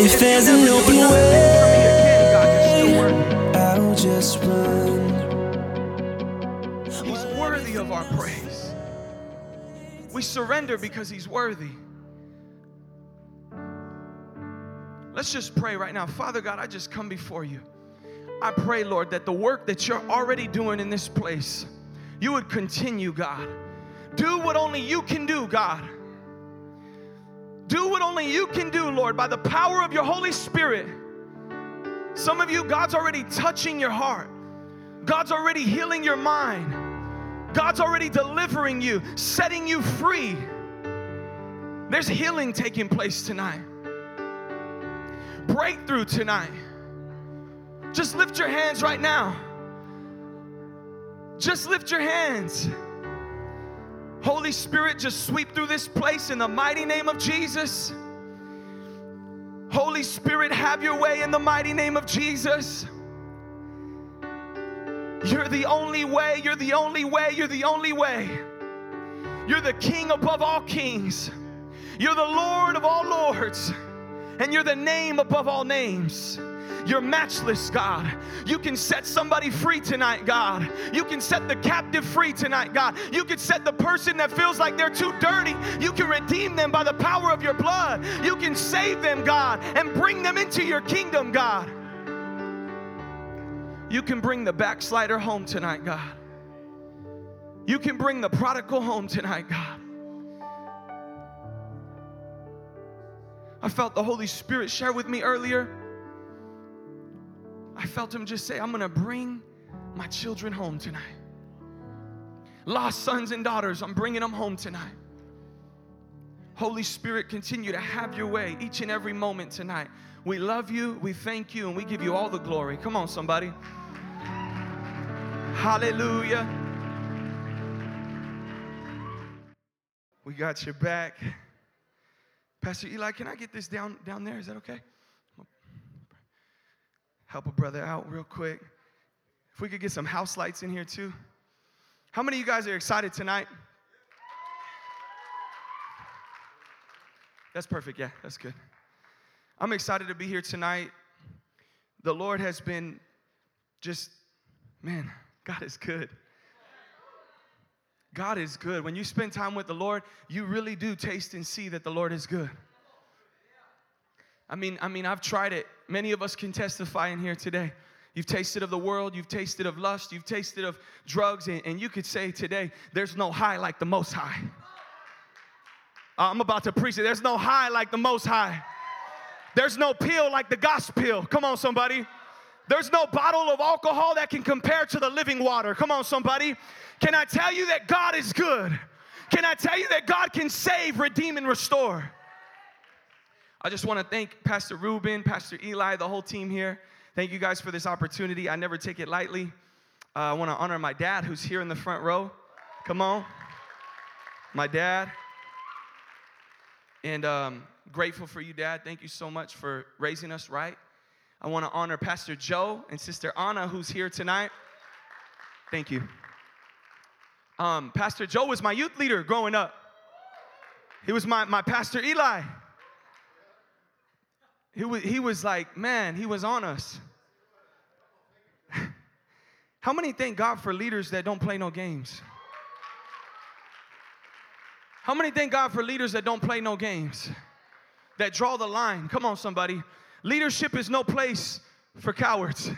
If there's an open way, I'll just run. He's worthy of our praise. We surrender because He's worthy. Let's just pray right now. Father God, I just come before you. I pray, Lord, that the work that you're already doing in this place, you would continue, God. Do what only you can do, God. Do what only you can do, Lord, by the power of your Holy Spirit. Some of you, God's already touching your heart, God's already healing your mind, God's already delivering you, setting you free. There's healing taking place tonight breakthrough tonight. Just lift your hands right now. Just lift your hands. Holy Spirit, just sweep through this place in the mighty name of Jesus. Holy Spirit, have your way in the mighty name of Jesus. You're the only way, you're the only way, you're the only way. You're the King above all kings, you're the Lord of all lords and you're the name above all names. You're matchless, God. You can set somebody free tonight, God. You can set the captive free tonight, God. You can set the person that feels like they're too dirty. You can redeem them by the power of your blood. You can save them, God, and bring them into your kingdom, God. You can bring the backslider home tonight, God. You can bring the prodigal home tonight, God. I felt the Holy Spirit share with me earlier. I felt Him just say, I'm gonna bring my children home tonight. Lost sons and daughters, I'm bringing them home tonight. Holy Spirit, continue to have your way each and every moment tonight. We love you, we thank you, and we give you all the glory. Come on, somebody. Hallelujah. We got your back. Pastor Eli, can I get this down down there? Is that okay? Help a brother out real quick. If we could get some house lights in here too. How many of you guys are excited tonight? That's perfect. Yeah, that's good. I'm excited to be here tonight. The Lord has been just, man, God is good. God is good. When you spend time with the Lord, you really do taste and see that the Lord is good. I mean, I mean, I've tried it. Many of us can testify in here today. You've tasted of the world, you've tasted of lust, you've tasted of drugs, and, and you could say today, there's no high like the most high. Uh, I'm about to preach it. There's no high like the most high. There's no pill like the gospel. Come on, somebody. There's no bottle of alcohol that can compare to the living water. Come on, somebody. Can I tell you that God is good? Can I tell you that God can save, redeem, and restore? I just want to thank Pastor Ruben, Pastor Eli, the whole team here. Thank you guys for this opportunity. I never take it lightly. Uh, I want to honor my dad who's here in the front row. Come on. My dad. And um, grateful for you, Dad. Thank you so much for raising us right. I want to honor Pastor Joe and Sister Anna, who's here tonight. Thank you. Um, Pastor Joe was my youth leader growing up. He was my, my Pastor Eli. He was, he was like, man, he was on us. How many thank God for leaders that don't play no games? How many thank God for leaders that don't play no games? That draw the line. Come on, somebody. Leadership is no place for cowards.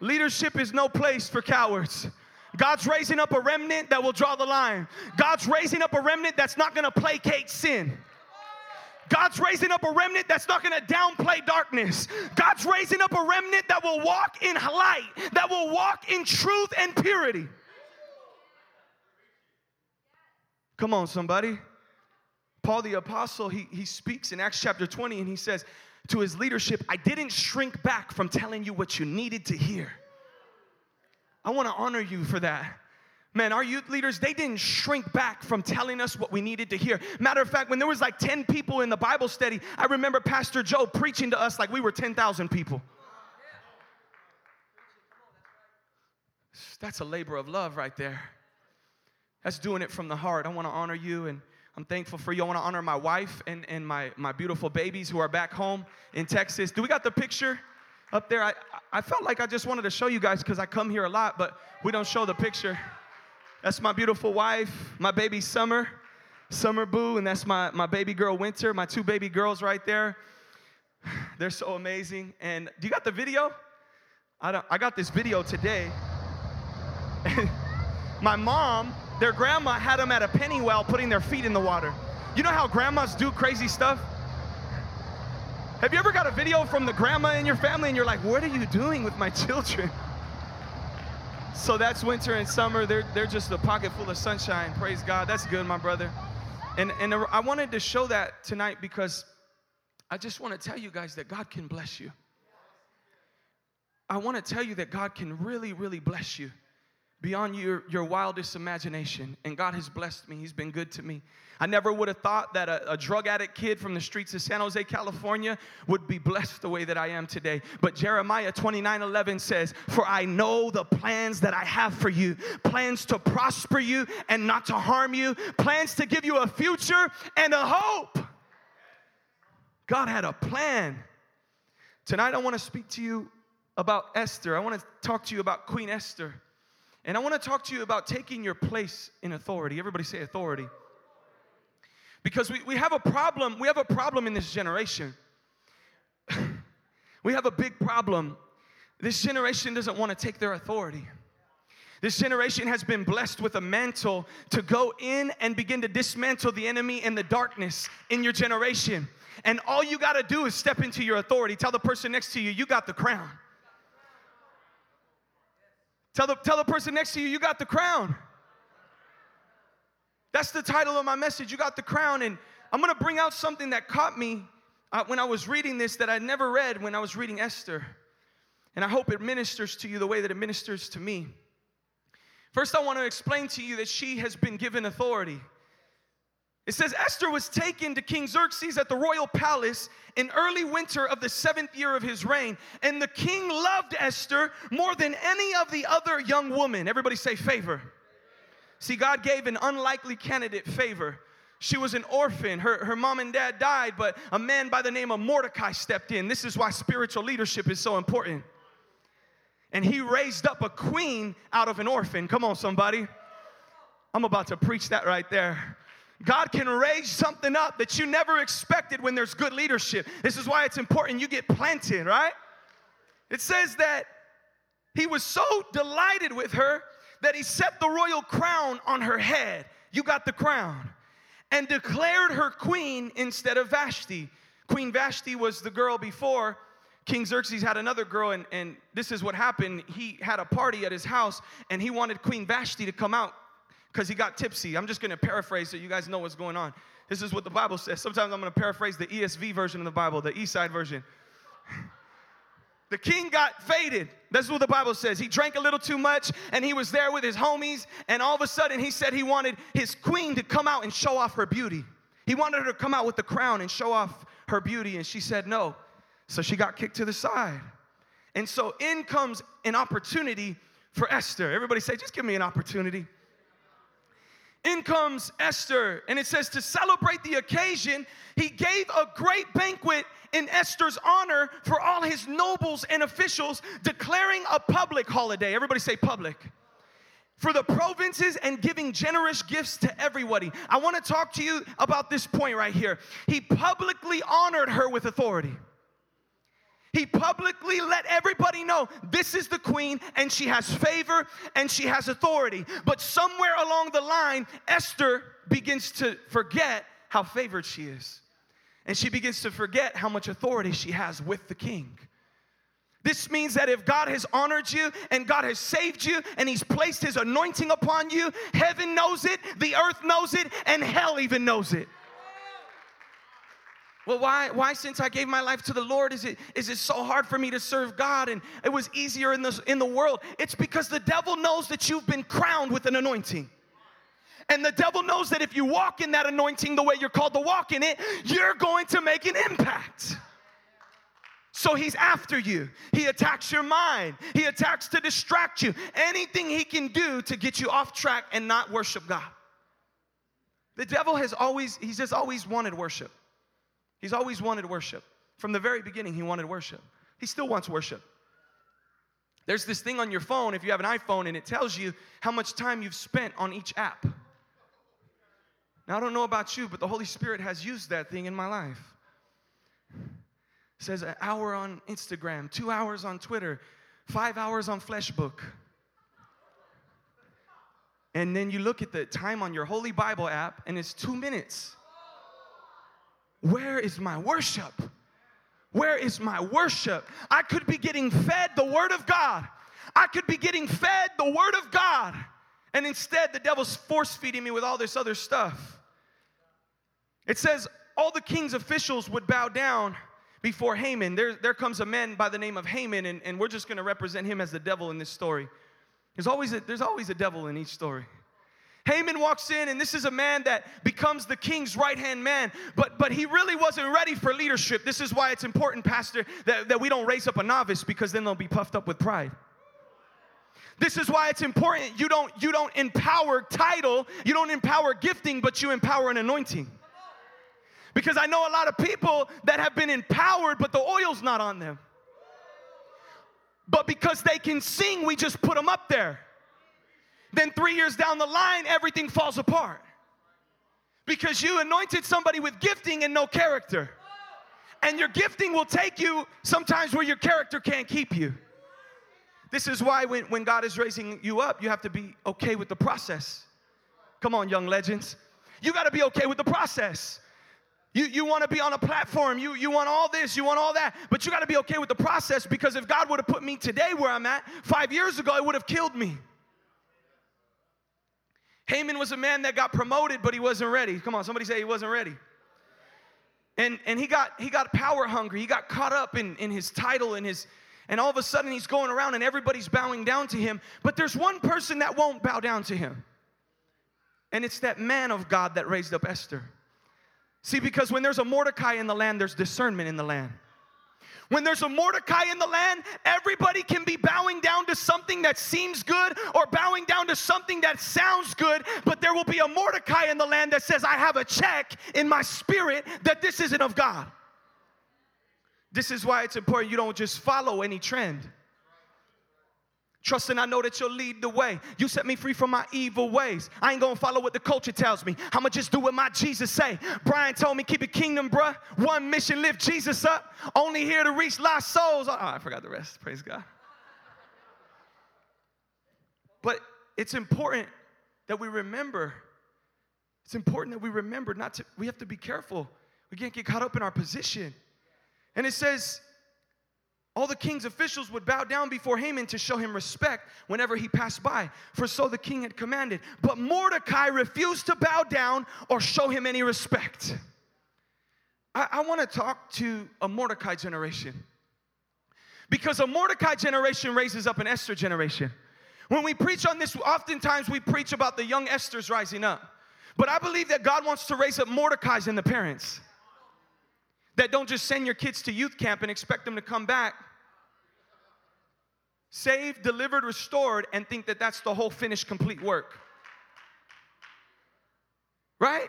Leadership is no place for cowards. God's raising up a remnant that will draw the line. God's raising up a remnant that's not gonna placate sin. God's raising up a remnant that's not gonna downplay darkness. God's raising up a remnant that will walk in light, that will walk in truth and purity. Come on, somebody. Paul the Apostle, he, he speaks in Acts chapter 20 and he says to his leadership, I didn't shrink back from telling you what you needed to hear. I want to honor you for that. Man, our youth leaders, they didn't shrink back from telling us what we needed to hear. Matter of fact, when there was like 10 people in the Bible study, I remember Pastor Joe preaching to us like we were 10,000 people. That's a labor of love right there. That's doing it from the heart. I want to honor you and I'm thankful for you. I want to honor my wife and, and my, my beautiful babies who are back home in Texas. Do we got the picture up there? I, I felt like I just wanted to show you guys because I come here a lot, but we don't show the picture. That's my beautiful wife, my baby Summer, Summer Boo, and that's my, my baby girl Winter, my two baby girls right there. They're so amazing. And do you got the video? I, don't, I got this video today. my mom, their grandma had them at a penny well putting their feet in the water. You know how grandmas do crazy stuff? Have you ever got a video from the grandma in your family and you're like, what are you doing with my children? So that's winter and summer. They're, they're just a pocket full of sunshine. Praise God. That's good, my brother. And, and I wanted to show that tonight because I just want to tell you guys that God can bless you. I want to tell you that God can really, really bless you beyond your, your wildest imagination. And God has blessed me. He's been good to me. I never would have thought that a, a, drug addict kid from the streets of San Jose, California would be blessed the way that I am today. But Jeremiah 29 11 says, For I know the plans that I have for you plans to prosper you and not to harm you, plans to give you a future and a hope. God had a plan. Tonight, I want to speak to you about Esther. I want to talk to you about Queen Esther. And I want to talk to you about taking your place in authority. Everybody say authority. Because we, we have a problem, we have a problem in this generation. we have a big problem. This generation doesn't want to take their authority. This generation has been blessed with a mantle to go in and begin to dismantle the enemy and the darkness in your generation. And all you got to do is step into your authority. Tell the person next to you, you got the crown. Tell the, tell the person next to you, you got the crown. That's the title of my message. You got the crown. And I'm going to bring out something that caught me uh, when I was reading this that I never read when I was reading Esther. And I hope it ministers to you the way that it ministers to me. First, I want to explain to you that she has been given authority. It says Esther was taken to King Xerxes at the royal palace in early winter of the seventh year of his reign. And the king loved Esther more than any of the other young women. Everybody say favor. See, God gave an unlikely candidate favor. She was an orphan. Her, her mom and dad died, but a man by the name of Mordecai stepped in. This is why spiritual leadership is so important. And he raised up a queen out of an orphan. Come on, somebody. I'm about to preach that right there. God can raise something up that you never expected when there's good leadership. This is why it's important you get planted, right? It says that he was so delighted with her that he set the royal crown on her head. You got the crown. And declared her queen instead of Vashti. Queen Vashti was the girl before. King Xerxes had another girl, and, and this is what happened. He had a party at his house, and he wanted Queen Vashti to come out because he got tipsy. I'm just going to paraphrase so you guys know what's going on. This is what the Bible says. Sometimes I'm going to paraphrase the ESV version of the Bible, the East Side version. The king got faded. That's what the Bible says. He drank a little too much and he was there with his homies, and all of a sudden he said he wanted his queen to come out and show off her beauty. He wanted her to come out with the crown and show off her beauty, and she said no. So she got kicked to the side. And so in comes an opportunity for Esther. Everybody say, just give me an opportunity. In comes Esther, and it says to celebrate the occasion, he gave a great banquet in Esther's honor for all his nobles and officials, declaring a public holiday. Everybody say public. For the provinces and giving generous gifts to everybody. I want to talk to you about this point right here. He publicly honored her with authority. He publicly let everybody know this is the queen and she has favor and she has authority. But somewhere along the line, Esther begins to forget how favored she is. And she begins to forget how much authority she has with the king. This means that if God has honored you and God has saved you and He's placed His anointing upon you, heaven knows it, the earth knows it, and hell even knows it. Well, why, why since I gave my life to the Lord is it, is it so hard for me to serve God and it was easier in, the in the world? It's because the devil knows that you've been crowned with an anointing. And the devil knows that if you walk in that anointing the way you're called to walk in it, you're going to make an impact. So he's after you. He attacks your mind. He attacks to distract you. Anything he can do to get you off track and not worship God. The devil has always, he's just always wanted worship. He's always wanted worship. From the very beginning, he wanted worship. He still wants worship. There's this thing on your phone, if you have an iPhone, and it tells you how much time you've spent on each app. Now, I don't know about you, but the Holy Spirit has used that thing in my life. It says an hour on Instagram, two hours on Twitter, five hours on Fleshbook. And then you look at the time on your Holy Bible app, and it's two minutes. Where is my worship? Where is my worship? I could be getting fed the Word of God. I could be getting fed the Word of God. And instead, the devil's force feeding me with all this other stuff. It says, all the king's officials would bow down before Haman. There, there comes a man by the name of Haman, and, and we're just going to represent him as the devil in this story. There's always, a, there's always a devil in each story. Haman walks in, and this is a man that becomes the king's right hand man, but, but he really wasn't ready for leadership. This is why it's important, Pastor, that, that we don't raise up a novice because then they'll be puffed up with pride. This is why it's important you don't, you don't empower title, you don't empower gifting, but you empower an anointing. Because I know a lot of people that have been empowered, but the oil's not on them. But because they can sing, we just put them up there. Then three years down the line, everything falls apart. Because you anointed somebody with gifting and no character. And your gifting will take you sometimes where your character can't keep you. This is why when, when God is raising you up, you have to be okay with the process. Come on, young legends. You got to be okay with the process. You, you want to be on a platform. You, you want all this. You want all that. But you got to be okay with the process because if God would have put me today where I'm at five years ago, it would have killed me. Haman was a man that got promoted, but he wasn't ready. Come on, somebody say he wasn't ready. And, and he got he got power hungry. He got caught up in, in his title and his and all of a sudden he's going around and everybody's bowing down to him. But there's one person that won't bow down to him. And it's that man of God that raised up Esther. See, because when there's a Mordecai in the land, there's discernment in the land. When there's a Mordecai in the land, everybody can be bowing down to something that seems good or bowing down to something that sounds good, but there will be a Mordecai in the land that says, I have a check in my spirit that this isn't of God. This is why it's important you don't just follow any trend. Trust and I know that you'll lead the way. You set me free from my evil ways. I ain't gonna follow what the culture tells me. I'ma just do what my Jesus say. Brian told me, keep it kingdom, bruh. One mission, lift Jesus up. Only here to reach lost souls. Oh, I forgot the rest. Praise God. But it's important that we remember. It's important that we remember not to, we have to be careful. We can't get caught up in our position. And it says, all the king's officials would bow down before Haman to show him respect whenever he passed by, for so the king had commanded. But Mordecai refused to bow down or show him any respect. I, I want to talk to a Mordecai generation because a Mordecai generation raises up an Esther generation. When we preach on this, oftentimes we preach about the young Esther's rising up. But I believe that God wants to raise up Mordecai's in the parents that don't just send your kids to youth camp and expect them to come back saved, delivered, restored, and think that that's the whole finished, complete work. Right?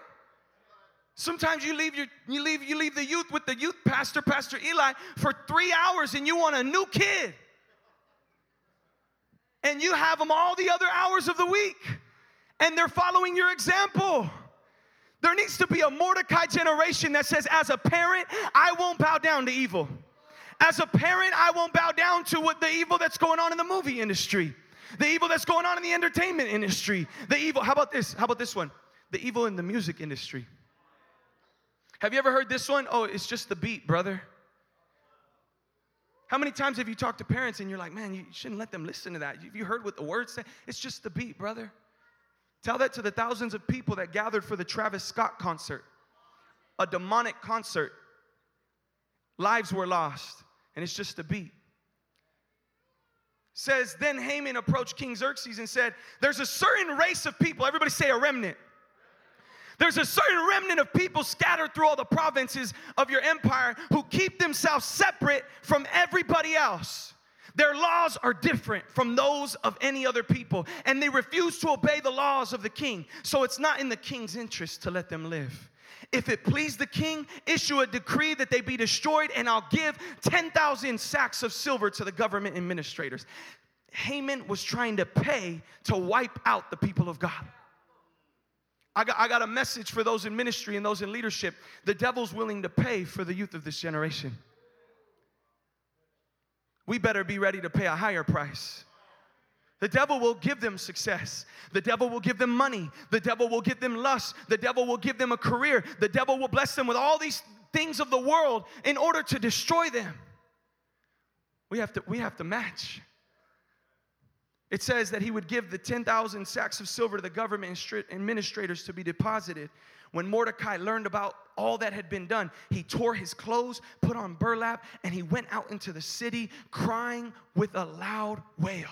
Sometimes you leave your you leave you leave the youth with the youth pastor, Pastor Eli, for three hours, and you want a new kid, and you have them all the other hours of the week, and they're following your example. There needs to be a Mordecai generation that says, as a parent, I won't bow down to evil. As a parent, I won't bow down to what the evil that's going on in the movie industry, the evil that's going on in the entertainment industry, the evil. How about this? How about this one? The evil in the music industry. Have you ever heard this one? Oh, it's just the beat, brother. How many times have you talked to parents and you're like, man, you shouldn't let them listen to that? Have you heard what the words say? It's just the beat, brother. Tell that to the thousands of people that gathered for the Travis Scott concert, a demonic concert. Lives were lost, and it's just a beat. Says, then Haman approached King Xerxes and said, There's a certain race of people, everybody say a remnant. There's a certain remnant of people scattered through all the provinces of your empire who keep themselves separate from everybody else. Their laws are different from those of any other people, and they refuse to obey the laws of the king. So it's not in the king's interest to let them live. If it please the king, issue a decree that they be destroyed, and I'll give 10,000 sacks of silver to the government administrators. Haman was trying to pay to wipe out the people of God. I got, I got a message for those in ministry and those in leadership. The devil's willing to pay for the youth of this generation. We better be ready to pay a higher price. The devil will give them success. The devil will give them money. The devil will give them lust. The devil will give them a career. The devil will bless them with all these things of the world in order to destroy them. We have to, we have to match. It says that he would give the 10,000 sacks of silver to the government administrators to be deposited. When Mordecai learned about all that had been done, he tore his clothes, put on burlap, and he went out into the city crying with a loud wail.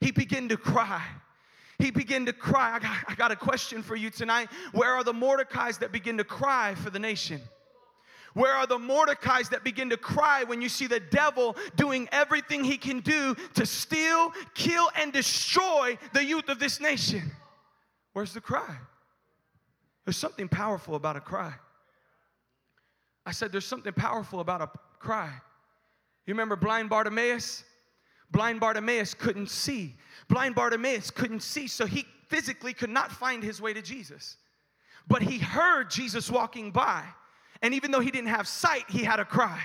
He began to cry. He began to cry. I got, I got a question for you tonight. Where are the Mordecais that begin to cry for the nation? Where are the Mordecais that begin to cry when you see the devil doing everything he can do to steal, kill, and destroy the youth of this nation? Where's the cry? There's something powerful about a cry. I said, There's something powerful about a cry. You remember blind Bartimaeus? Blind Bartimaeus couldn't see. Blind Bartimaeus couldn't see, so he physically could not find his way to Jesus. But he heard Jesus walking by. And even though he didn't have sight, he had a cry.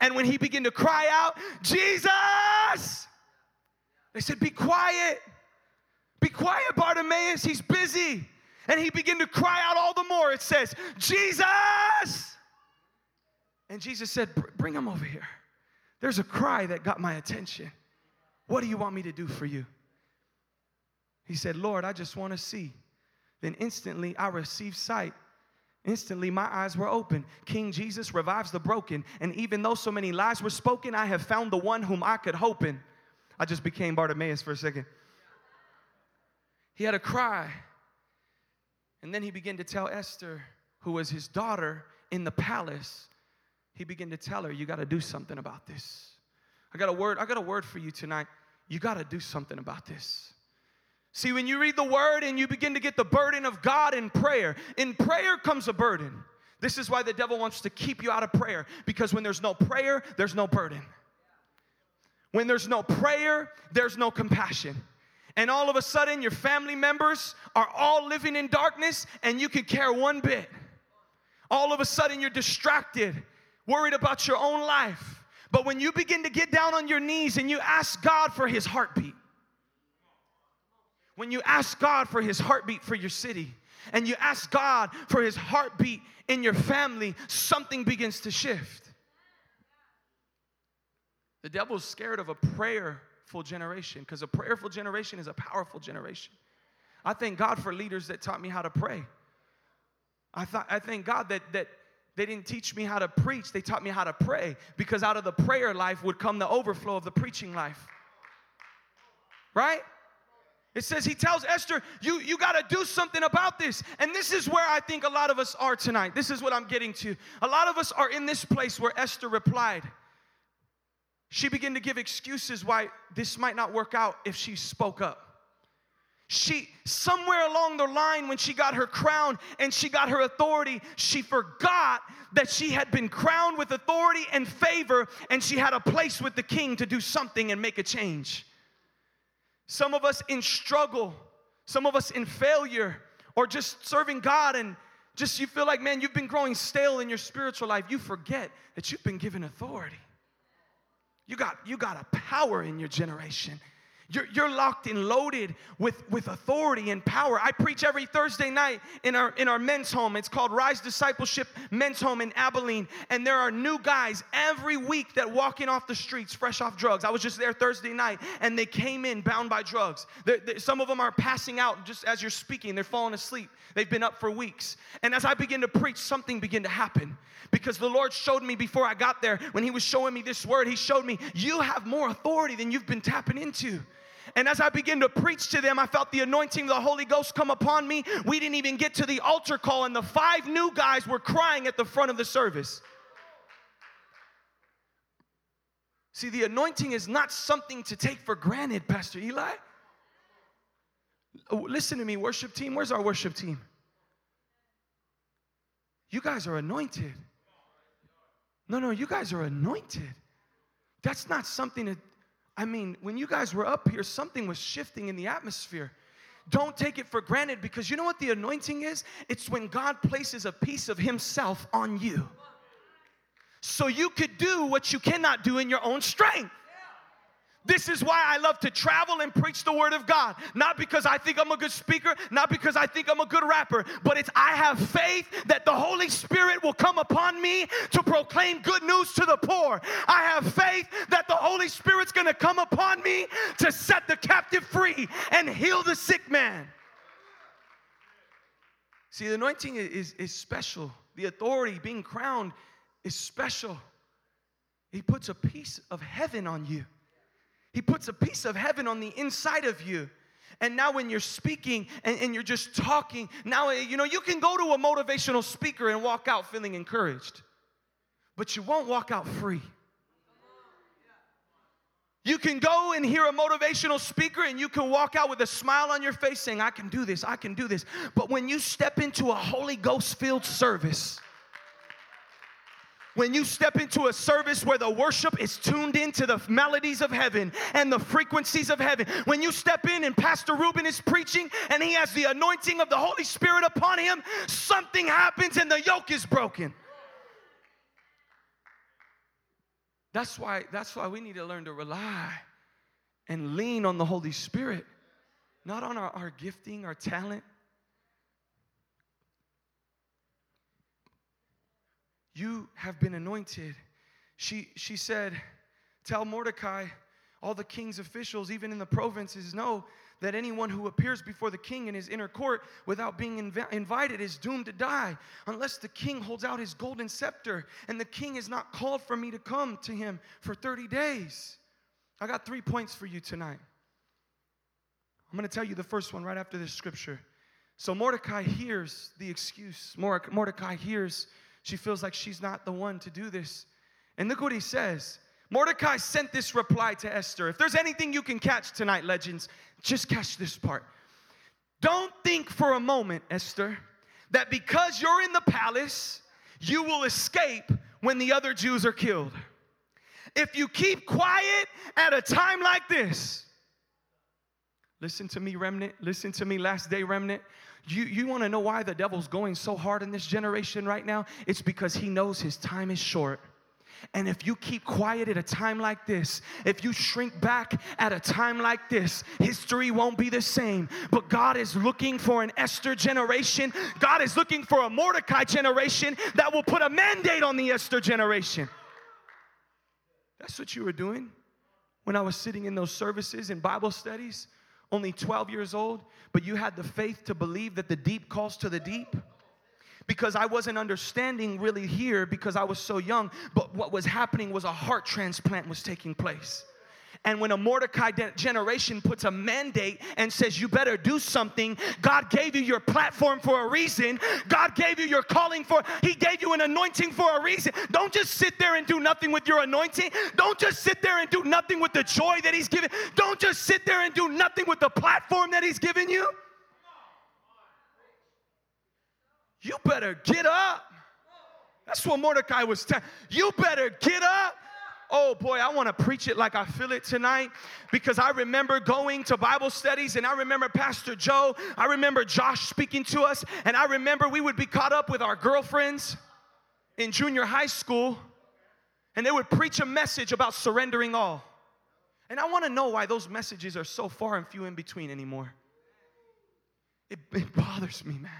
And when he began to cry out, Jesus, they said, Be quiet. Be quiet, Bartimaeus. He's busy. And he began to cry out all the more. It says, Jesus. And Jesus said, Bring him over here. There's a cry that got my attention. What do you want me to do for you? He said, Lord, I just want to see. Then instantly I received sight Instantly, my eyes were open. King Jesus revives the broken. And even though so many lies were spoken, I have found the one whom I could hope in. I just became Bartimaeus for a second. He had a cry. And then he began to tell Esther, who was his daughter in the palace, he began to tell her, You got to do something about this. I got a word, I got a word for you tonight. You got to do something about this. See, when you read the word and you begin to get the burden of God in prayer, in prayer comes a burden. This is why the devil wants to keep you out of prayer because when there's no prayer, there's no burden. When there's no prayer, there's no compassion. And all of a sudden, your family members are all living in darkness and you can care one bit. All of a sudden, you're distracted, worried about your own life. But when you begin to get down on your knees and you ask God for his heartbeat, when you ask God for his heartbeat for your city and you ask God for his heartbeat in your family, something begins to shift. The devil's scared of a prayerful generation because a prayerful generation is a powerful generation. I thank God for leaders that taught me how to pray. I, thought, I thank God that, that they didn't teach me how to preach, they taught me how to pray because out of the prayer life would come the overflow of the preaching life. Right? It says he tells Esther, you, you got to do something about this. And this is where I think a lot of us are tonight. This is what I'm getting to. A lot of us are in this place where Esther replied. She began to give excuses why this might not work out if she spoke up. She, somewhere along the line, when she got her crown and she got her authority, she forgot that she had been crowned with authority and favor and she had a place with the king to do something and make a change. Some of us in struggle, some of us in failure, or just serving God and just you feel like, man, you've been growing stale in your spiritual life. You forget that you've been given authority. You got, you got a power in your generation. You're, you're locked and loaded with, with authority and power. I preach every Thursday night in our, in our men's home. It's called Rise Discipleship Men's Home in Abilene. And there are new guys every week that walking off the streets fresh off drugs. I was just there Thursday night and they came in bound by drugs. They're, they're, some of them are passing out just as you're speaking, they're falling asleep. They've been up for weeks. And as I begin to preach, something began to happen because the Lord showed me before I got there, when He was showing me this word, He showed me, You have more authority than you've been tapping into. And as I began to preach to them, I felt the anointing of the Holy Ghost come upon me. We didn't even get to the altar call, and the five new guys were crying at the front of the service. See, the anointing is not something to take for granted, Pastor Eli. Oh, Listen to me, worship team. Where's our worship team? You guys are anointed. No, no, you guys are anointed. That's not something that, I mean, when you guys were up here, something was shifting in the atmosphere. Don't take it for granted because you know what the anointing is? It's when God places a piece of Himself on you. So you could do what you cannot do in your own strength. This is why I love to travel and preach the word of God. Not because I think I'm a good speaker, not because I think I'm a good rapper, but it's I have faith that the Holy Spirit will come upon me to proclaim good news to the poor. I have faith that the Holy Spirit's gonna come upon me to set the captive free and heal the sick man. See, the anointing is, is, is special. The authority, being crowned, is special. He puts a piece of heaven on you. He puts a piece of heaven on the inside of you. And now, when you're speaking and, and, you're just talking, now, eh, you know, you can go to a motivational speaker and walk out feeling encouraged, but you won't walk out free. You can go and hear a motivational speaker and you can walk out with a smile on your face saying, I can do this, I can do this. But when you step into a Holy Ghost filled service, when you step into a service where the worship is tuned into the melodies of heaven and the frequencies of heaven, when you step in and Pastor Ruben is preaching and he has the anointing of the Holy Spirit upon him, something happens and the yoke is broken. That's why, that's why we need to learn to rely and lean on the Holy Spirit, not on our, our gifting, our talent. You have been anointed. She, she said, Tell Mordecai, all the king's officials, even in the provinces, know that anyone who appears before the king in his inner court without being inv- invited is doomed to die, unless the king holds out his golden scepter. And the king has not called for me to come to him for 30 days. I got three points for you tonight. I'm going to tell you the first one right after this scripture. So Mordecai hears the excuse. Mordecai hears she feels like she's not the one to do this. And look what he says. Mordecai sent this reply to Esther. If there's anything you can catch tonight, legends, just catch this part. Don't think for a moment, Esther, that because you're in the palace, you will escape when the other Jews are killed. If you keep quiet at a time like this, listen to me, remnant, listen to me, last day, remnant. You, you want to know why the devil's going so hard in this generation right now? It's because he knows his time is short. And if you keep quiet at a time like this, if you shrink back at a time like this, history won't be the same. But God is looking for an Esther generation. God is looking for a Mordecai generation that will put a mandate on the Esther generation. That's what you were doing when I was sitting in those services and Bible studies only 12 years old, but you had the faith to believe that the deep calls to the deep? Because I wasn't understanding really here because I was so young, but what was happening was a heart transplant was taking place. And when a Mordecai de- generation puts a mandate and says, You better do something, God gave you your platform for a reason. God gave you your calling for, He gave you an anointing for a reason. Don't just sit there and do nothing with your anointing. Don't just sit there and do nothing with the joy that He's given. Don't just sit there and do nothing with the platform that He's given you. You better get up. That's what Mordecai was telling. You better get up Oh boy, I want to preach it like I feel it tonight because I remember going to Bible studies and I remember Pastor Joe, I remember Josh speaking to us, and I remember we would be caught up with our girlfriends in junior high school and they would preach a message about surrendering all. And I want to know why those messages are so far and few in between anymore. It, it bothers me, man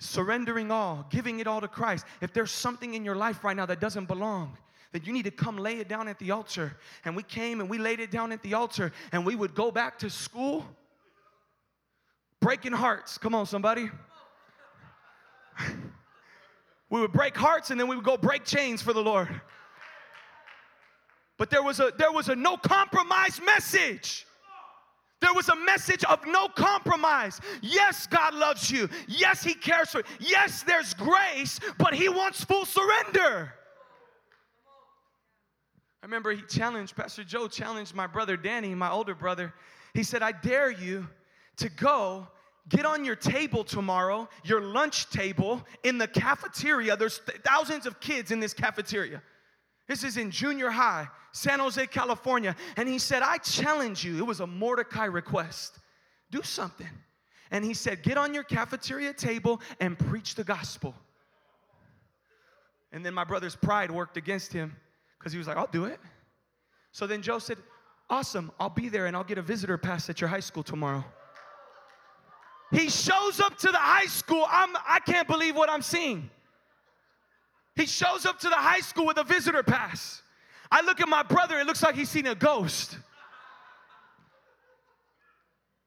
surrendering all, giving it all to Christ. If there's something in your life right now that doesn't belong, then you need to come lay it down at the altar. And we came and we laid it down at the altar, and we would go back to school breaking hearts. Come on, somebody. we would break hearts and then we would go break chains for the Lord. But there was a there was a no compromise message. There was a message of no compromise. Yes, God loves you. Yes, He cares for you. Yes, there's grace, but He wants full surrender. I remember he challenged, Pastor Joe challenged my brother Danny, my older brother. He said, I dare you to go get on your table tomorrow, your lunch table in the cafeteria. There's th- thousands of kids in this cafeteria. This is in junior high, San Jose, California. And he said, I challenge you. It was a Mordecai request. Do something. And he said, Get on your cafeteria table and preach the gospel. And then my brother's pride worked against him because he was like, I'll do it. So then Joe said, Awesome, I'll be there and I'll get a visitor pass at your high school tomorrow. He shows up to the high school. I'm, I can't believe what I'm seeing. He shows up to the high school with a visitor pass. I look at my brother, it looks like he's seen a ghost.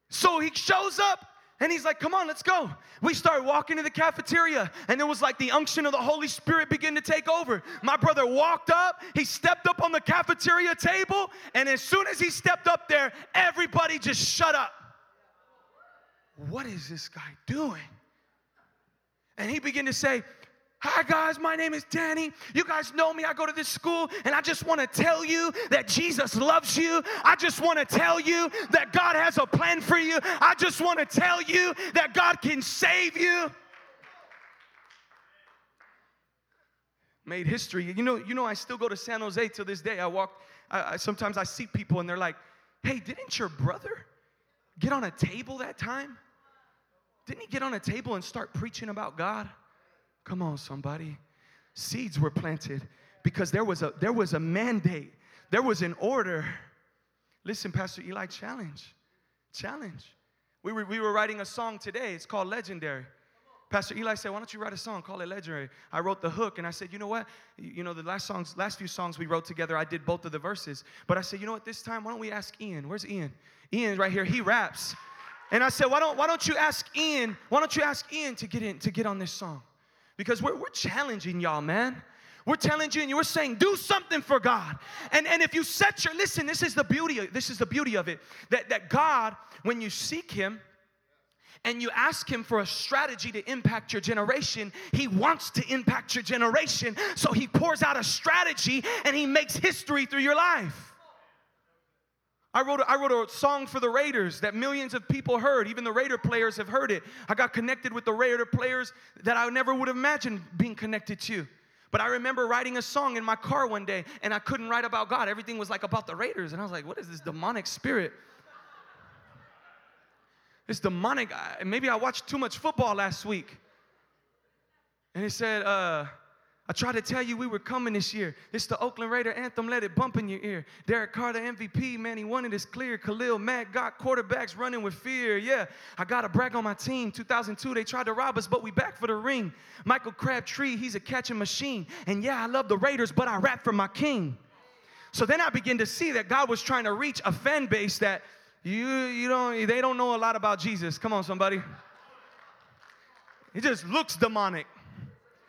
So he shows up and he's like, Come on, let's go. We start walking to the cafeteria, and it was like the unction of the Holy Spirit began to take over. My brother walked up, he stepped up on the cafeteria table, and as soon as he stepped up there, everybody just shut up. What is this guy doing? And he began to say, Hi, guys, my name is Danny. You guys know me. I go to this school, and I just want to tell you that Jesus loves you. I just want to tell you that God has a plan for you. I just want to tell you that God can save you. Made history. You know, you know, I still go to San Jose to this day. I walk, I, I, sometimes I see people, and they're like, Hey, didn't your brother get on a table that time? Didn't he get on a table and start preaching about God? Come on, somebody. Seeds were planted because there was a there was a mandate. There was an order. Listen, Pastor Eli, challenge. Challenge. We were, we were writing a song today. It's called Legendary. Pastor Eli said, Why don't you write a song? Call it Legendary. I wrote the hook and I said, You know what? You know, the last songs, last few songs we wrote together, I did both of the verses. But I said, You know what? This time, why don't we ask Ian? Where's Ian? Ian right here, he raps. And I said, Why don't, why don't you ask Ian? Why don't you ask Ian to get in, to get on this song? Because we're, we're challenging y'all, man. We're challenging you. We're saying, do something for God. And, and if you set your, listen, this is the beauty, of, this is the beauty of it. That, that God, when you seek Him, and you ask him for a strategy to impact your generation, he wants to impact your generation. So he pours out a strategy and he makes history through your life. I wrote, a, I wrote a song for the Raiders that millions of people heard. Even the Raider players have heard it. I got connected with the Raider players that I never would have imagined being connected to. But I remember writing a song in my car one day and I couldn't write about God. Everything was like about the Raiders. And I was like, what is this demonic spirit? This demonic. Maybe I watched too much football last week. And he said, uh, I tried to tell you we were coming this year. It's the Oakland Raider anthem, let it bump in your ear. Derek Carr, the MVP, man, he it, it's clear. Khalil Mack got quarterbacks running with fear. Yeah, I got to brag on my team. 2002, they tried to rob us, but we back for the ring. Michael Crabtree, he's a catching machine. And yeah, I love the Raiders, but I rap for my king. So then I begin to see that God was trying to reach a fan base that you, you don't, they don't know a lot about Jesus. Come on, somebody. It just looks demonic.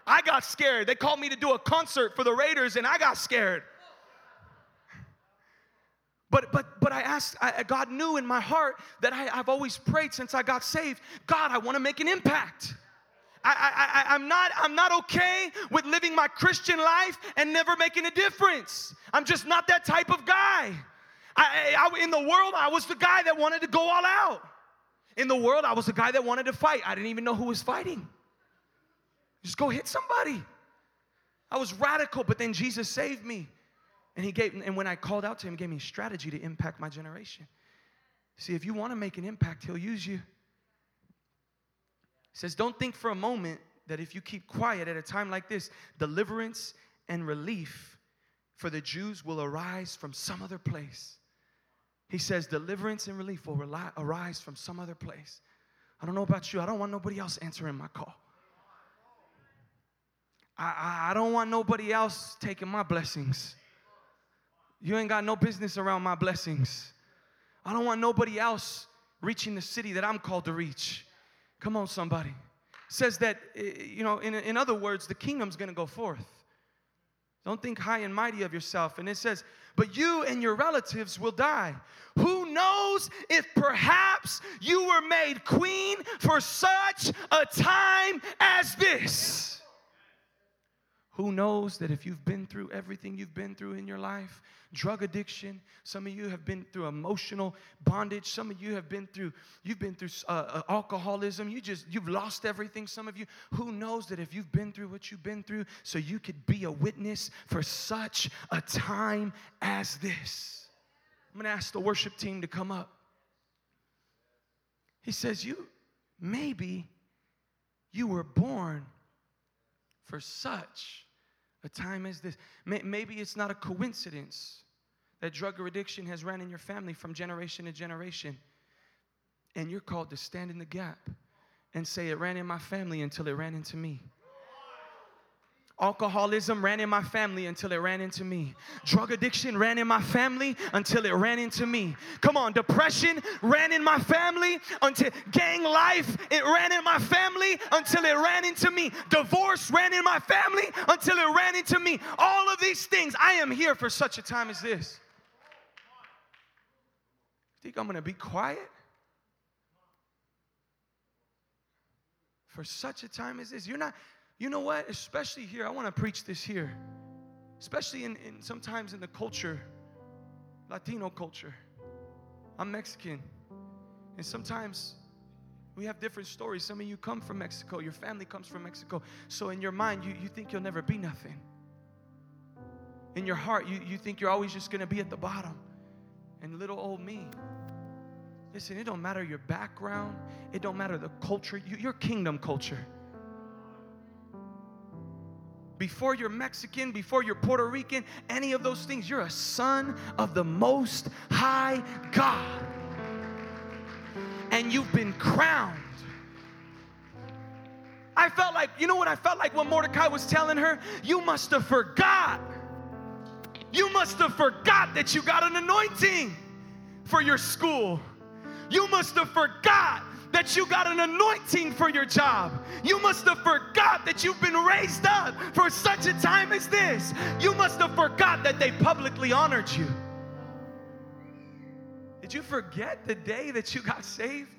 I got scared. They called me to do a concert for the Raiders, and I got scared. But but but I asked. I, God knew in my heart that I, have always prayed since I got saved. God, I want to make an impact. I, I, I'm not I'm not okay with living my Christian life and never making a difference. I'm just not that type of guy. I, I, in the world, I was the guy that wanted to go all out. In the world, I was the guy that wanted to fight. I didn't even know who was fighting. Just go hit somebody. I was radical, but then Jesus saved me. And he gave, and when I called out to him, he gave me strategy to impact my generation. See, if you want to make an impact, he'll use you. He says, Don't think for a moment that if you keep quiet at a time like this, deliverance and relief for the Jews will arise from some other place. He says, Deliverance and relief will arise from some other place. I don't know about you, I don't want nobody else answering my call. I, I, don't want nobody else taking my blessings. You ain't got no business around my blessings. I don't want nobody else reaching the city that I'm called to reach. Come on, somebody. Says that, eh, you know, in, in other words, the kingdom's gonna go forth. Don't think high and mighty of yourself. And it says, but you and your relatives will die. Who knows if perhaps you were made queen for such a time as this? Who knows that if you've been through everything you've been through in your life, drug addiction, some of you have been through emotional bondage, some of you have been through you've been through uh, uh, alcoholism, you just you've lost everything some of you. Who knows that if you've been through what you've been through so you could be a witness for such a time as this. I'm going to ask the worship team to come up. He says you maybe you were born for such a time as this. Maybe it's not a coincidence that drug or addiction has ran in your family from generation to generation. And you're called to stand in the gap and say, It ran in my family until it ran into me. Alcoholism ran in my family until it ran into me. Drug addiction ran in my family until it ran into me. Come on, depression ran in my family until gang life, it ran in my family until it ran into me. Divorce ran in my family until it ran into me. All of these things, I am here for such a time as this. Think I'm gonna be quiet? For such a time as this. You're not you know what? Especially here, I want to preach this here. Especially in, in sometimes in the culture, Latino culture. I'm Mexican. And sometimes we have different stories. Some of you come from Mexico, your family comes from Mexico. So in your mind, you, you think you'll never be nothing. In your heart, you, you think you're always just gonna be at the bottom. And little old me. Listen, it don't matter your background, it don't matter the culture, you, your kingdom culture before you're Mexican, before you're Puerto Rican, any of those things, you're a son of the Most High God. And you've been crowned. I felt like, you know what I felt like when Mordecai was telling her? You must have forgot. You must have forgot that you got an anointing for your school. You must have forgot that you got an anointing for your job. You must have forgot that you've been raised up for such a time as this. You must have forgot that they publicly honored you. Did you forget the day that you got saved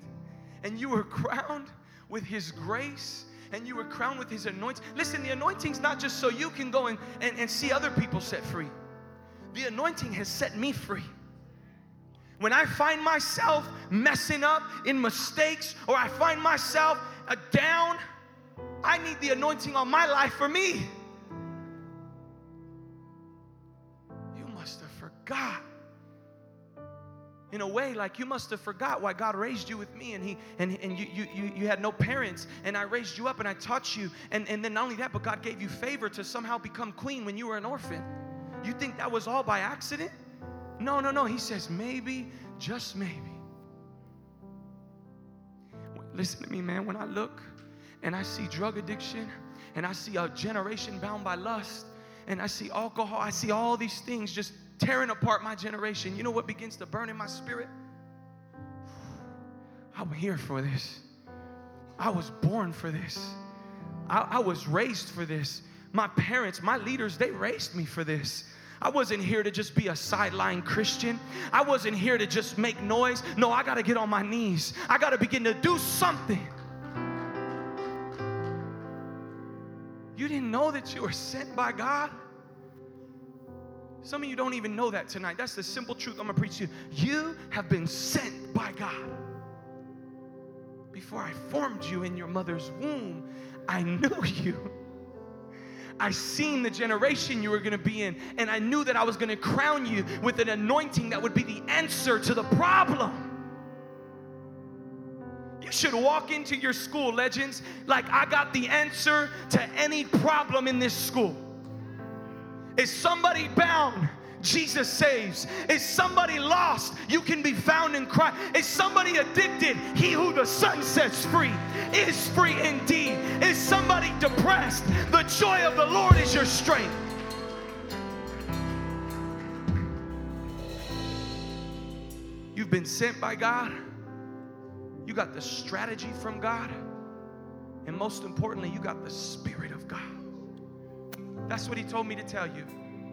and you were crowned with His grace? and you were crowned with his anointing. Listen, the anointing's not just so you can go and, and, and see other people set free. The anointing has set me free. When I find myself messing up in mistakes or I find myself down, I need the anointing on my life for me. You must have forgot. In a way, like you must have forgot why God raised you with me and He and, and you, you you you had no parents and I raised you up and I taught you and, and then not only that, but God gave you favor to somehow become queen when you were an orphan. You think that was all by accident? No, no, no. He says, maybe, just maybe. Listen to me, man. When I look and I see drug addiction and I see a generation bound by lust and I see alcohol, I see all these things just tearing apart my generation. You know what begins to burn in my spirit? I'm here for this. I was born for this. I, I was raised for this. My parents, my leaders, they raised me for this. I wasn't here to just be a sideline Christian. I wasn't here to just make noise. No, I got to get on my knees. I got to begin to do something. You didn't know that you were sent by God? Some of you don't even know that tonight. That's the simple truth I'm going to preach to you. You have been sent by God. Before I formed you in your mother's womb, I knew you. I seen the generation you were going to be in, and I knew that I was going to crown you with an anointing that would be the answer to the problem. You should walk into your school, legends, like I got the answer to any problem in this school. Is somebody bound? Jesus saves. Is somebody lost? You can be found in Christ. Is somebody addicted? He who the Son sets free is free indeed. Is somebody depressed? The joy of the Lord is your strength. You've been sent by God. You got the strategy from God. And most importantly, you got the Spirit of God. That's what He told me to tell you.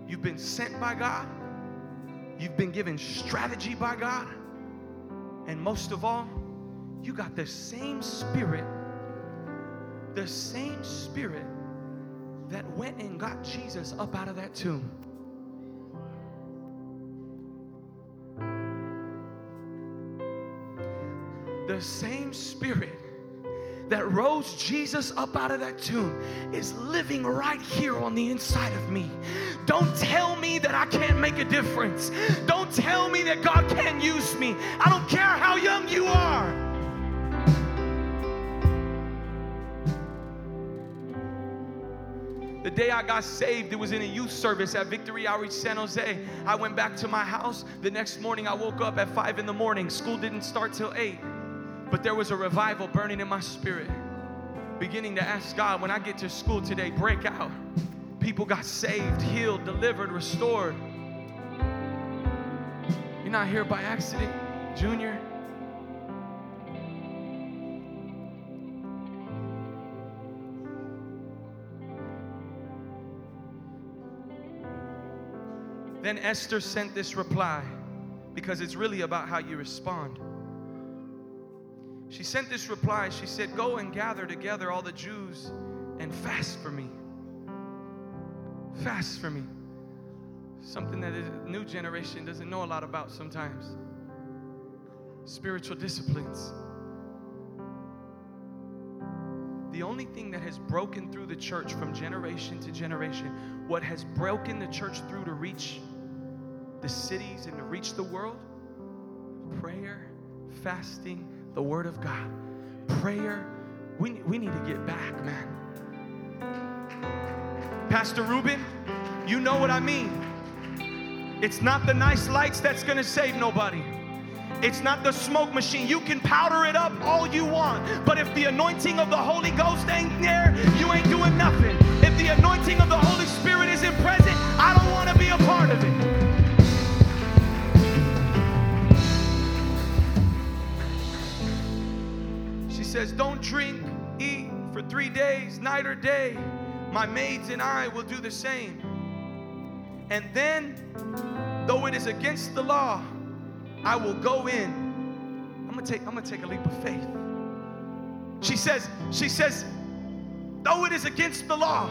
You've been sent by God, you've been given strategy by God, and most of all, you got the same spirit, the same spirit that went and got Jesus up out of that tomb. The same spirit that rose Jesus up out of that tomb is living right here on the inside of me. Don't tell me that I can't make a difference. Don't tell me that God can't use me. I don't care how young you are. The day I got saved, it was in a youth service at Victory Outreach San Jose. I went back to my house. The next morning, I woke up at 5 in the morning. School didn't start till 8. But there was a revival burning in my spirit, beginning to ask God, when I get to school today, break out. People got saved, healed, delivered, restored. You're not here by accident, Junior. Then Esther sent this reply because it's really about how you respond. She sent this reply. She said, Go and gather together all the Jews and fast for me. Fast for me. Something that the new generation doesn't know a lot about sometimes. Spiritual disciplines. The only thing that has broken through the church from generation to generation, what has broken the church through to reach the cities and to reach the world, prayer, fasting, the Word of God. Prayer, we, we need to get back, man. Pastor Ruben, you know what I mean. It's not the nice lights that's gonna save nobody. It's not the smoke machine. You can powder it up all you want, but if the anointing of the Holy Ghost ain't there, you ain't doing nothing. If the anointing of the Holy Spirit isn't present, I don't wanna be a part of it. Says, Don't drink, eat for three days, night or day. My maids and I will do the same. And then, though it is against the law, I will go in. I'm gonna take, I'm gonna take a leap of faith. She says, she says, though it is against the law,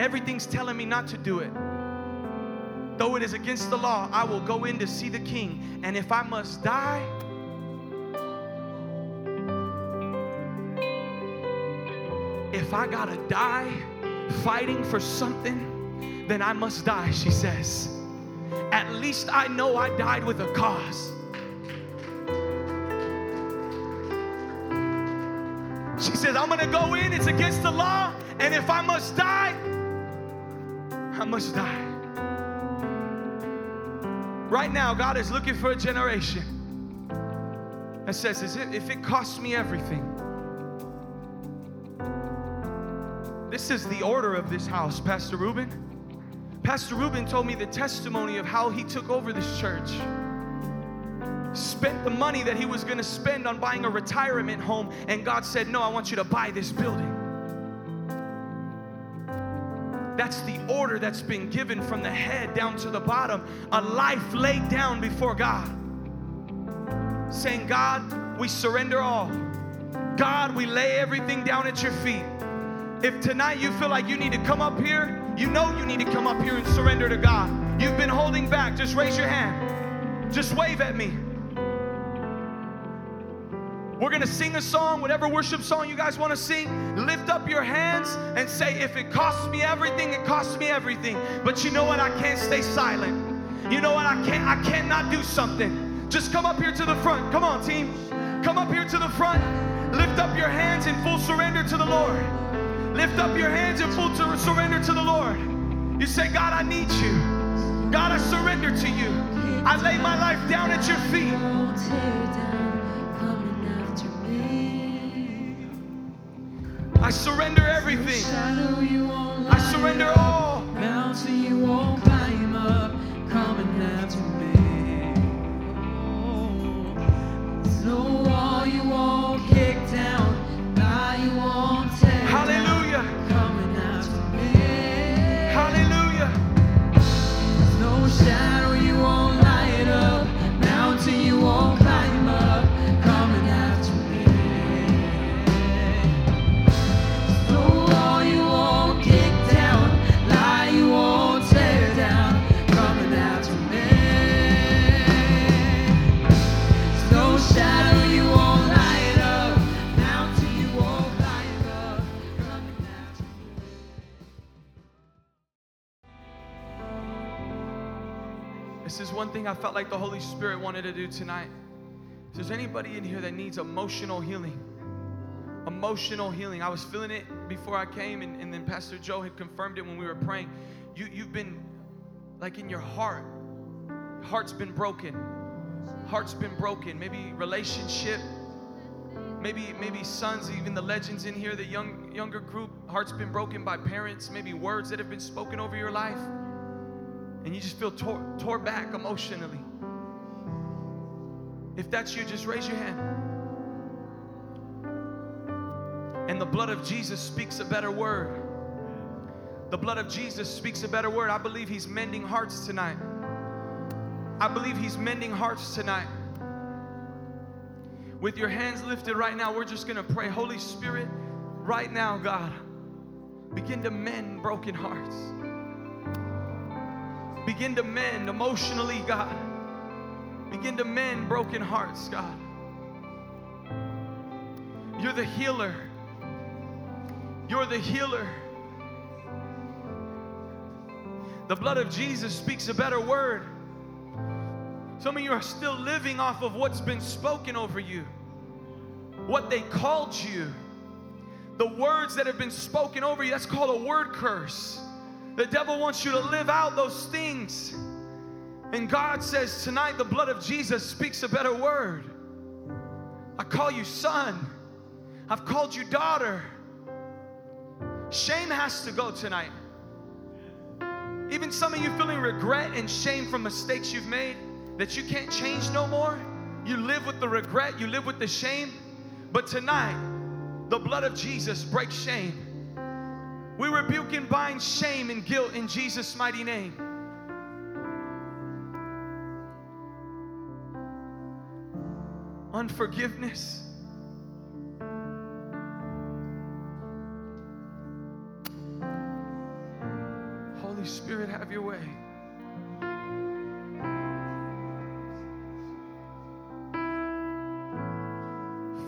everything's telling me not to do it. Though it is against the law, I will go in to see the king. And if I must die, if I gotta die fighting for something, then I must die, she says. At least I know I died with a cause. She says, I'm gonna go in, it's against the law, and if I must die, I must die. Right now, God is looking for a generation that says, if it costs me everything, This is the order of this house, Pastor Ruben. Pastor Ruben told me the testimony of how he took over this church. Spent the money that he was going to spend on buying a retirement home, and God said, No, I want you to buy this building. That's the order that's been given from the head down to the bottom. A life laid down before God. Saying, God, we surrender all. God, we lay everything down at your feet. If tonight you feel like you need to come up here, you know you need to come up here and surrender to God. You've been holding back, just raise your hand. Just wave at me. We're gonna sing a song, whatever worship song you guys wanna sing. Lift up your hands and say, If it costs me everything, it costs me everything. But you know what? I can't stay silent. You know what? I can't, I cannot do something. Just come up here to the front. Come on, team. Come up here to the front. Lift up your hands in full surrender to the Lord. Lift up your hands in full to surrender to the Lord. You say, God, I need you. God, I surrender to you. I lay my life down at your feet. I surrender everything. I surrender all. Mountain you won't climb up, coming after me. No wall you won't kick thing I felt like the Holy Spirit wanted to do tonight. If there's anybody in here that needs emotional healing, emotional healing. I was feeling it before I came, and, and then Pastor Joe had confirmed it when we were praying. You, you've been like in your heart, heart's been broken. Heart's been broken. Maybe relationship, maybe maybe sons, even the legends in here, the young younger group, heart's been broken by parents, maybe words that have been spoken over your life, and you just feel tore, tore back emotionally. If that's you, just raise your hand. And the blood of Jesus speaks a better word. The blood of Jesus speaks a better word. I believe He's mending hearts tonight. I believe He's mending hearts tonight. With your hands lifted right now, we're just gonna pray. Holy Spirit, right now, God, begin to mend broken hearts. Begin to mend emotionally, God. Begin to mend broken hearts, God. You're the healer. You're the healer. The blood of Jesus speaks a better word. Some of you are still living off of what's been spoken over you, what they called you, the words that have been spoken over you. That's called a word curse. The devil wants you to live out those things. And God says tonight the blood of Jesus speaks a better word. I call you son. I've called you daughter. Shame has to go tonight. Even some of you feeling regret and shame from mistakes you've made that you can't change no more. You live with the regret, you live with the shame. But tonight, the blood of Jesus breaks shame. We rebuke and bind shame and guilt in Jesus' mighty name. Unforgiveness. Holy Spirit, have your way.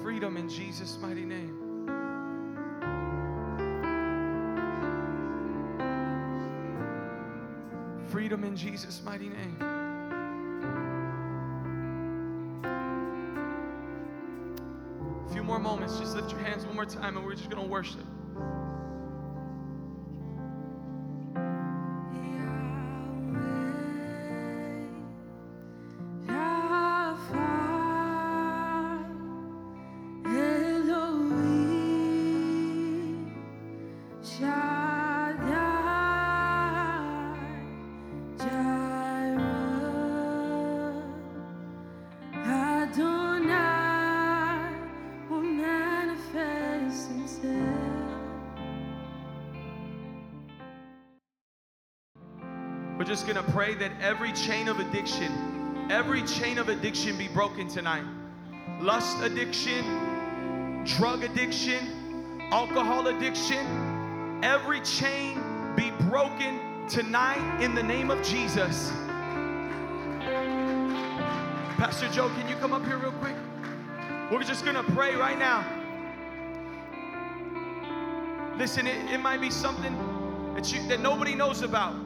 Freedom in Jesus' mighty name. Freedom in Jesus' mighty name. A few more moments. Just lift your hands one more time and we're just going to worship. Just gonna pray that every chain of addiction, every chain of addiction be broken tonight. Lust addiction, drug addiction, alcohol addiction, every chain be broken tonight in the name of Jesus. Pastor Joe, can you come up here real quick? We're just gonna pray right now. Listen, it, it might be something that you that nobody knows about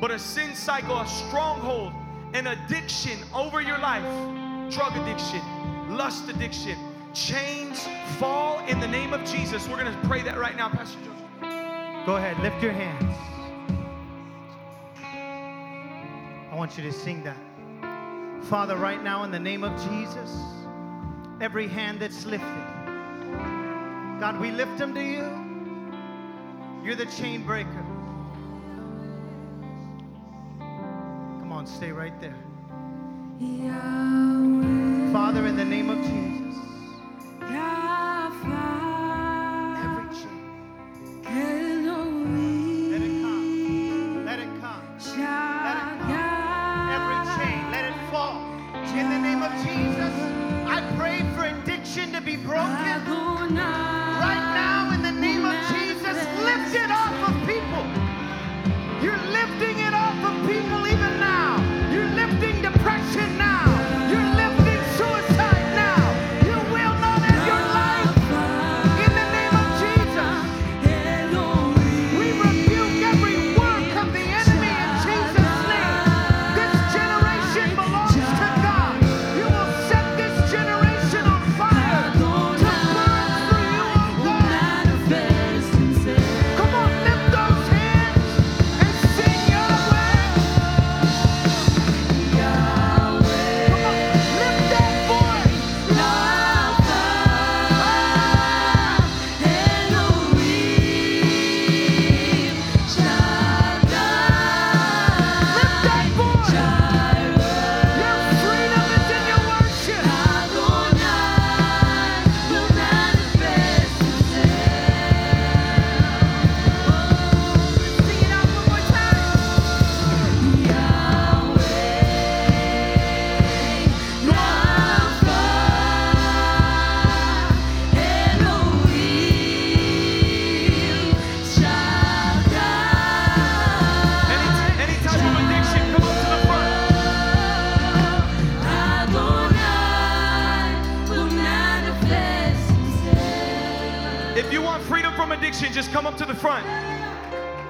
but a sin cycle, a stronghold, an addiction over your life drug addiction, lust addiction, chains fall in the name of Jesus. We're going to pray that right now, Pastor Joseph. Go ahead, lift your hands. I want you to sing that. Father, right now, in the name of Jesus, every hand that's lifted, God, we lift them to you. You're the chain breaker. On, stay right there. Father, in the name of Jesus,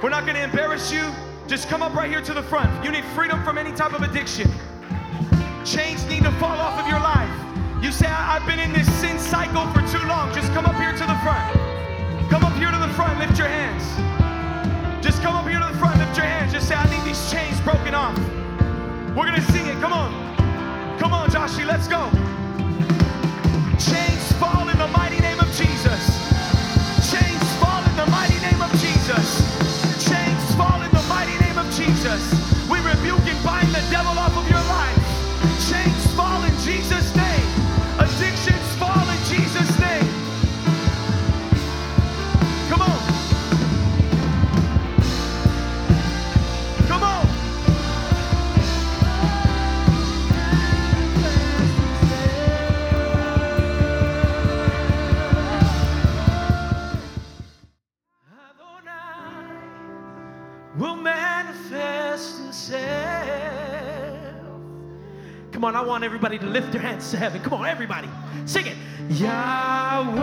We're not gonna embarrass you. Just come up right here to the front. You need freedom from any type of addiction. Chains need to fall off of your life. You say, I- have been in this sin cycle for too long. Just come up here to the front. Come up here to the front, lift your hands. Just come up here to the front, lift your hands. Just say, I need these chains broken off. We're gonna sing it. Come on. Come on, Joshie, let's go. Devil off of Come on, I want everybody to lift their hands to heaven. Come on, everybody. Sing it. Yahweh.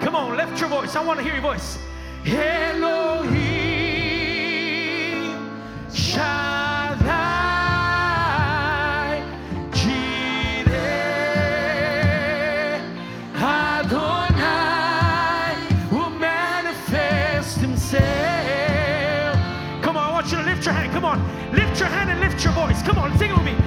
Come on, lift your voice. I want to hear your voice. Elohim your voice. Come on, sing it with me.